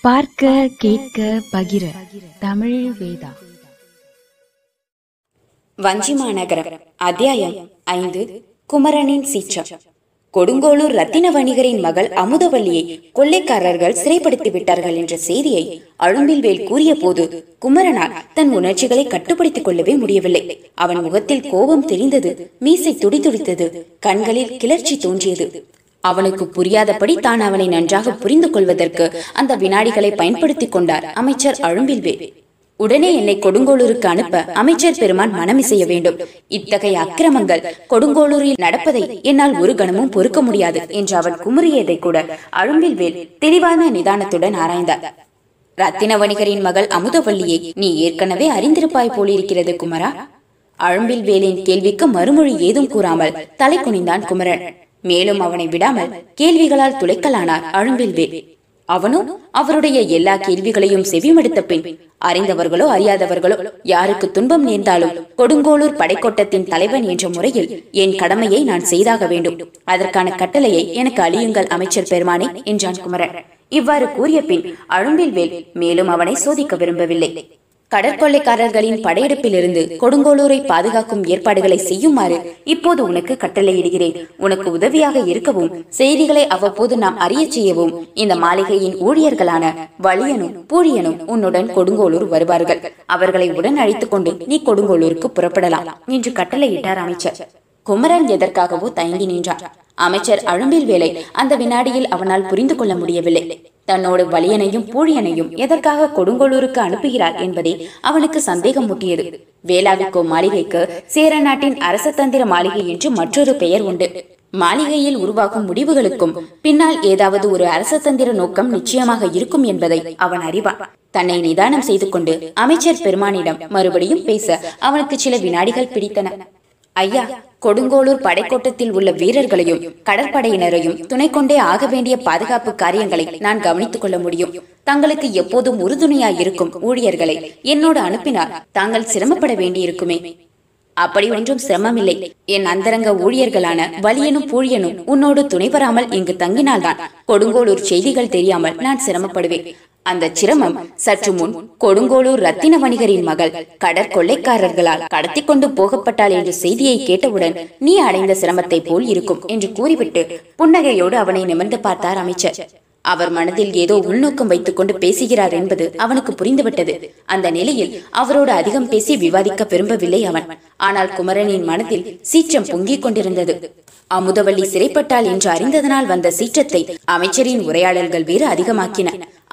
பார்க்க கேட்க பகிர. தமிழ் வேதா. வஞ்சி மாநகரம் அத்தியாயம் ஐந்து குமரனின் சீற்றம். கொடுங்கோளூர் ரத்தின வணிகரின் மகள் அமுதவல்லியை கொள்ளைக்காரர்கள் சிறைப்படுத்தி விட்டார்கள் என்ற செய்தியை அழும்பில்வேல் கூறிய போது குமரனால் தன் உணர்ச்சிகளை கட்டுப்படுத்திக் கொள்ளவே முடியவில்லை. அவன் முகத்தில் கோபம் தெரிந்தது மீசை துடிதுடித்தது கண்களில் கிளர்ச்சி தோன்றியது. அவனுக்கு புரியாதபடி தான் அவனை நன்றாக புரிந்து கொள்வதற்கு அந்த வினாடிகளை பயன்படுத்திக் கொண்டார் அமைச்சர் அழும்பில்வே உடனே என்னை கொடுங்கோளூருக்கு அனுப்ப அமைச்சர் பெருமான் மனமிசைய வேண்டும். இத்தகைய அக்கிரமங்கள் கொடுங்கோளூரில் நடப்பதை என்னால் ஒரு கணமும் பொறுக்க முடியாது என்று அவன் குமுறியதை கூட அழும்பில்வேல் தெளிவான நிதானத்துடன் ஆராய்ந்தார். ரத்தின வணிகரின் மகள் அமுதவல்லியை நீ ஏற்கனவே அறிந்திருப்பாய் போலிருக்கிறது குமரா. அழும்பில் வேலின் கேள்விக்கு மறுமொழி ஏதும் கூறாமல் தலை குனிந்தான் குமரன். மேலும் அவனை விடாமல் கேள்விகளால் துளைக்கலானார் அழும்பில் வேல். அவனோ அவருடைய எல்லா கேள்விகளையும் செவிமடுத்த பின் அறிந்தவர்களோ அறியாதவர்களோ யாருக்கு துன்பம் நேர்ந்தாலும் கொடுங்கோளூர் படைக்கோட்டத்தின் தலைவன் என்ற முறையில் என் கடமையை நான் செய்தாக வேண்டும். அதற்கான கட்டளையை எனக்கு அழியுங்கள் அமைச்சர் பெருமானே என்றான் குமரன். இவ்வாறு கூறிய பின் அழும்பில்வேல் மேலும் அவனை சோதிக்க விரும்பவில்லை. கடற்கொள்ளைக்காரர்களின் படையெடுப்பிலிருந்து கொடுங்கோளூரை பாதுகாக்கும் ஏற்பாடுகளை செய்யுமாறு இப்போது உனக்கு கட்டளையிடுகிறேன். உனக்கு உதவியாக இருக்கவும் செய்திகளை அவ்வப்போது நாம் அறிய செய்யவும் இந்த மாளிகையின் ஊழியர்களான வலியனும் பூழியனும் உன்னுடன் கொடுங்கோளூர் வருவார்கள். அவர்களை உடன் அழைத்துக் கொண்டு நீ கொடுங்கோளூருக்கு புறப்படலாம் என்று கட்டளையிட்டார் அமைச்சர். குமரன் எதற்காகவோ தயங்கி நின்றார் அமைச்சர் அழும்பில் வேலை அந்த வினாடியில் அவனால் புரிந்து கொள்ள முடியவில்லை. தன்னோடு வலியனையும் பூழியனையும் எதற்காக கொடுங்கோளூருக்கு அனுப்புகிறார் என்பதே அவனுக்கு சந்தேகம் முட்டியது வேளாவிக்கோ மாளிகைக்கு சேர நாட்டின் அரச தந்திர மாளிகை என்று மற்றொரு பெயர் உண்டு. மாளிகையில் உருவாகும் முடிவுகளுக்கும் பின்னால் ஏதாவது ஒரு அரசதந்திர நோக்கம் நிச்சயமாக இருக்கும் என்பதை அவன் அறிவான். தன்னை நிதானம் செய்து கொண்டு அமைச்சர் பெருமானிடம் மறுபடியும் பேச அவனுக்கு சில வினாடிகள் பிடித்தன. ஐயா கொடுங்கோளூர் படைக்கோட்டத்தில் உள்ள வீரர்களையும் கடற்படையினரையும் துணை கொண்டே ஆக வேண்டிய பாதுகாப்பு காரியங்களை நான் கவனித்துக் கொள்ள முடியும். தங்களுக்கு எப்போதும் உறுதுணையாய் இருக்கும் ஊழியர்களை என்னோடு அனுப்பினால் தாங்கள் சிரமப்பட வேண்டியிருக்குமே. அப்படி ஒன்றும் சிரமமில்லை. என் அந்தரங்க ஊழியர்களான வலியனும் பூழியனும் உன்னோடு துணை வராமல் இங்கு தங்கினால்தான் கொடுங்கோளூர் செய்திகள் தெரியாமல் நான் சிரமப்படுவேன். அந்த சிரமம் சற்று முன் கொடுங்கோளூர் ரத்தின வணிகரின் மகள் கடற்கொள்ளைக்காரர்களால் கடத்தி கொண்டு போகப்பட்டாள் என்ற செய்தியை கேட்டவுடன் நீ அடைந்த சிரமத்தை போல் இருக்கும் என்று கூறிவிட்டு புன்னகையோடு அவனை நிமிர்ந்து பார்த்தார் அமைச்சர். அவர் மனதில் ஏதோ உள்நோக்கம் வைத்துக் கொண்டு பேசுகிறார் என்பது அவனுக்கு புரிந்துவிட்டது. அந்த நிலையில் அவரோடு அதிகம் பேசி விவாதிக்க விரும்பவில்லை அவன். ஆனால் குமரனின் மனதில் சீற்றம் பொங்கிக் கொண்டிருந்தது. அமுதவள்ளி சிறைப்பட்டாள் என்று அறிந்ததனால் வந்த சீற்றத்தை அமைச்சரின் உரையாடல்கள் வேறு அதிகமாக்கின.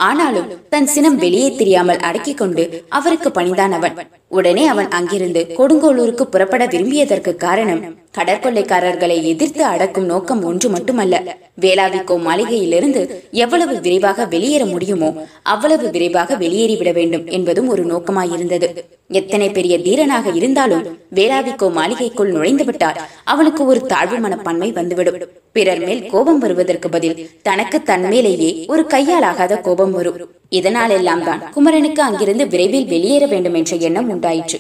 ஆனாலும் தன் சினம் வெளியே தெரியாமல் அடக்கிக் கொண்டு அவருக்கு பணிதான் அவன். உடனே அவன் அங்கிருந்து கொடுங்கோளூருக்கு புறப்பட விரும்பியதற்கு காரணம் கடற்கொள்ளைக்காரர்களை எதிர்த்து அடக்கும் நோக்கம் ஒன்று மட்டுமல்ல. வேளாவிக்கோ மாளிகையிலிருந்து எவ்வளவு விரைவாக வெளியேற முடியுமோ அவ்வளவு விரைவாக வெளியேறிவிட வேண்டும் என்பதும் ஒரு நோக்கமாயிருந்தது. எத்தனை பெரிய தீரனாக இருந்தாலும் வேளாவிக்கோ மாளிகைக்குள் நுழைந்துவிட்டால் அவனுக்கு ஒரு தாழ்வு மனப்பான்மை வந்துவிடும். பிறர் மேல் கோபம் வருவதற்கு பதில் தனக்கு தன் மேலேயே ஒரு கையாலாகாத கோபம் வரும். இதனாலெல்லாம் தான் குமரனுக்கு அங்கிருந்து விரைவில் வெளியேற வேண்டும் என்ற எண்ணம் உண்டாயிற்று.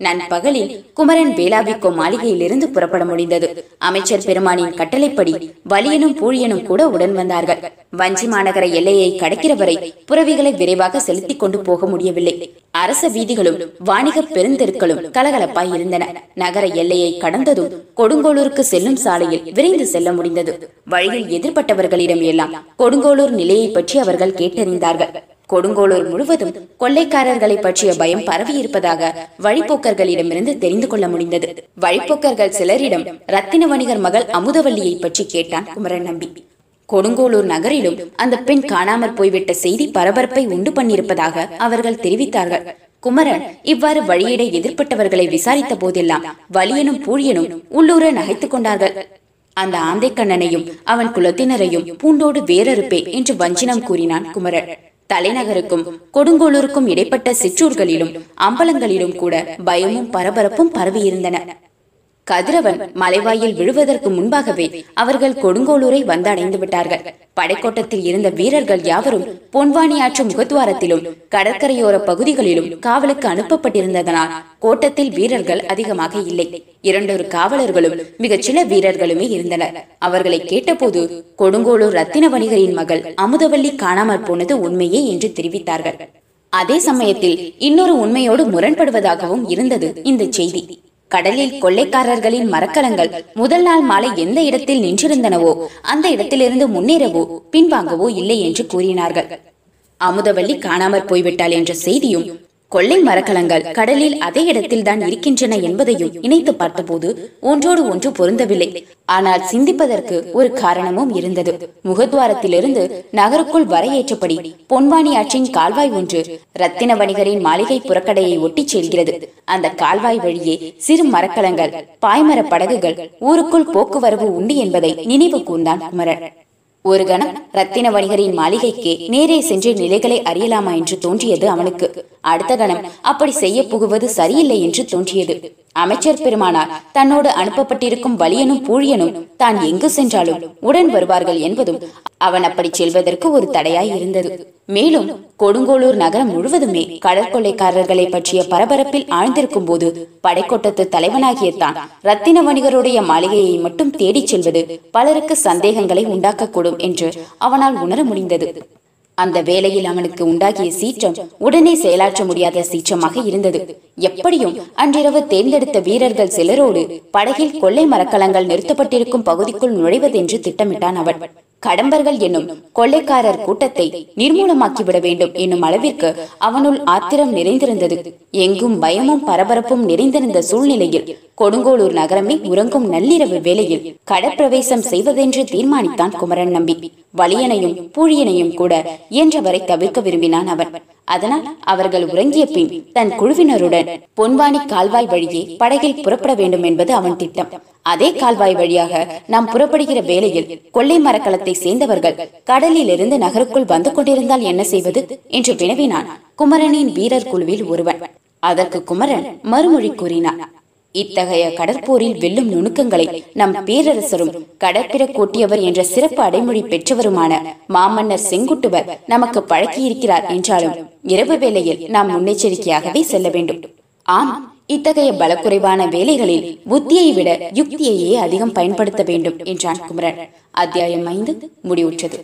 நண்பகலில் குமரன் வேளாவிக்கோ மாளிகையிலிருந்து புறப்பட முடிந்தது. அமைச்சர் பெருமானின் கட்டளைப்படி வலியனும் பூழியனும் கூட உடன் வந்தார்கள். வஞ்சி மாநகர எல்லையை கடக்கிற வரை புறவிகளை விரைவாக செலுத்திக் கொண்டு போக முடியவில்லை. அரச வீதிகளும் வாணிக பெருந்தெருக்களும் கலகலப்பாய் இருந்தன. நகர எல்லையை கடந்ததும் கொடுங்கோளூருக்கு செல்லும் சாலையில் விரைந்து செல்ல முடிந்தது. வழியில் எதிர்பட்டவர்களிடம் எல்லாம் கொடுங்கோளூர் நிலையை பற்றி அவர்கள் கேட்டறிந்தார்கள். கொடுங்கோளூர் முழுவதும் கொள்ளைக்காரர்களை பற்றிய பயம் பரவி இருப்பதாக வழிப்போக்கர்களிடமிருந்து தெரிந்து கொள்ள முடிந்தது. வழிப்போக்கர்கள் சிலரிடம் ரத்தின வணிகர் மகள் அமுதவல்லியை பற்றி கேட்டான் குமரன் நம்பி. கொடுங்கோளூர் நகரிலும் அந்த பெண் காணாமற் போய்விட்ட செய்தி பரபரப்பை உண்டு பண்ணியிருப்பதாக அவர்கள் தெரிவித்தார்கள். குமரன் இவ்வாறு வழியிட எதிர்ப்பட்டவர்களை விசாரித்த போதெல்லாம் வலியனும் பூழியனும் உள்ளூர நகைத்துக் கொண்டார்கள். அந்த ஆந்தைக்கண்ணனையும் அவன் குலத்தினரையும் பூண்டோடு வேறறுப்பே என்று வஞ்சினம் கூறினான் குமரன். தலைநகருக்கும் கொடுங்கோளூருக்கும் இடைப்பட்ட சிற்றூர்களிலும் அம்பலங்களிலும் கூட பயமும் பரபரப்பும் பரவியிருந்தன. கதிரவன் மலைவாயில் விழுவதற்கு முன்பாகவே அவர்கள் கொடுங்கோளூரை வந்தடைந்து விட்டார்கள். படைக்கோட்டத்தில் இருந்த வீரர்கள் யாவரும் பொன்வானி முகத்துவாரத்திலும் கடற்கரையோர பகுதிகளிலும் காவலுக்கு அனுப்பப்பட்டிருந்ததனால் கோட்டத்தில் வீரர்கள் அதிகமாக இல்லை. இரண்டொரு காவலர்களும் மிகச் சில வீரர்களுமே இருந்தனர். அவர்களை கேட்டபோது கொடுங்கோளூர் ரத்தின வணிகரின் மகள் அமுதவல்லி காணாமற் போனது உண்மையே என்று தெரிவித்தார்கள். அதே சமயத்தில் இன்னொரு உண்மையோடு முரண்படுவதாகவும் இருந்தது இந்த செய்தி. கடலில் கொள்ளைக்காரர்களின் மரக்கலங்கள் முதல் நாள் மாலை எந்த இடத்தில் நின்றிருந்தனவோ அந்த இடத்திலிருந்து முன்னேறவோ பின்வாங்கவோ இல்லை என்று கூறினார்கள். அமுதவள்ளி காணாமற் போய்விட்டாள் என்ற செய்தியும் கொள்ளை மரக்கலங்கள் கடலில் அதே இடத்தில் தான் இருக்கின்றன என்பதையும் இணைத்து பார்த்தபோது ஒன்றோடு ஒன்று பொருந்தவில்லை. ஆனால் சிந்திப்பதற்கு ஒரு காரணமும் இருந்தது. முகத்வாரத்திலிருந்து நகருக்குள் வரையேற்றபடி பொன்வாணி ஆற்றின் கால்வாய் ஒன்று ரத்தின வணிகரின் மாளிகை புறக்கடையை ஒட்டிச் செல்கிறது. அந்த கால்வாய் வழியே சிறு மரக்கலங்கள் பாய்மர படகுகள் ஊருக்குள் போக்குவரவு உண்டு என்பதை நினைவு கூர்ந்தான் குமரன் ஒரு கணம் ரத்தின வணிகரின் மாளிகைக்கு நேரே சென்று நிலைகளை அறியலாமா என்று தோன்றியது அவனுக்கு. அடுத்த கணம் அப்படி செய்ய புகுவது சரியில்லை என்று தோன்றியது. அமைச்சர் பெருமானார் தன்னோடு அனுப்பப்பட்டிருக்கும் வலியனும் பூழியனும் தான் எங்கு சென்றாலும் உடன் வருவார்கள் என்பதும் அவன் அப்படி செல்வதற்கு ஒரு தடையாய் இருந்தது. மேலும் கொடுங்கோளூர் நகரம் முழுவதுமே கடற்கொள்ளைக்காரர்களை பற்றிய பரபரப்பில் ஆழ்ந்திருக்கும் போது படைக்கோட்டத்து தலைவனாகிய தான் ரத்தின வணிகருடைய மாளிகையை மட்டும் தேடிச் செல்வது பலருக்கு சந்தேகங்களை உண்டாக்கக்கூடும் என்று அவனால் உணர முடிந்தது. அந்த வேளையில் அவனுக்கு உண்டாகிய சீற்றம் உடனே செயலாற்ற முடியாத சீற்றமாக இருந்தது. எப்படியும் அன்றிரவு தேர்ந்தெடுத்த வீரர்கள் சிலரோடு படகில் கொள்ளை மரக்கலங்கள் நிறுத்தப்பட்டிருக்கும் பகுதிக்குள் நுழைவதென்று திட்டமிட்டான் அவன். கடம்பர்கள் என்னும் கொள்ளைக்காரர் கூட்டத்தை நிர்மூலமாக்கிவிட வேண்டும் என்னும் அளவிற்கு அவனுள் ஆத்திரம் நிறைந்திருந்தது. எங்கும் பயமும் பரபரப்பும் நிறைந்திருந்த சூழ்நிலையில் கொடுங்கோளூர் நகரமே உறங்கும் நள்ளிரவு வேளையில் கடற்பிரவேசம் செய்வதென்று தீர்மானித்தான் குமரன் நம்பி. வலியனையும் பூழியனையும் கூட இயன்றவரை தவிர்க்க விரும்பினான் அவன். அதனால் அவர்கள் உறங்கிய பின் தன் குழுவினருடன் பொன்வானி கால்வாய் வழியே படகில் புறப்பட வேண்டும் என்பது அவன் திட்டம். அதே கால்வாய் வழியாக நாம் புறப்படுகிற வேளையில் கொள்ளை மரக்கலத்தை சேர்ந்தவர்கள் கடலில் இருந்து நகருக்குள் வந்து கொண்டிருந்தால் என்ன செய்வது? என்று வினவினான் குமரனின் வீரர் குழுவில் ஒருவன். அதற்கு குமரன் மறுமொழி கூறினான். இத்தகைய கடற்போரில் வெல்லும் நுணுக்கங்களை நம் பேரரசரும் கடற்பிற கூட்டியவர் என்ற சிறப்பு அடைமொழி பெற்றவருமான மாமன்னர் செங்குட்டுவர் நமக்கு பழக்கியிருக்கிறார் என்றாலும் இரவு வேளையில் நாம் முன்னெச்சரிக்கையாகவே செல்ல வேண்டும். ஆம் இத்தகைய பலக்குறைவான வேலைகளில் புத்தியை விட யுக்தியையே அதிகம் பயன்படுத்த வேண்டும் என்றான் குமரன். அத்தியாயம் ஐந்து முடிவுற்றது.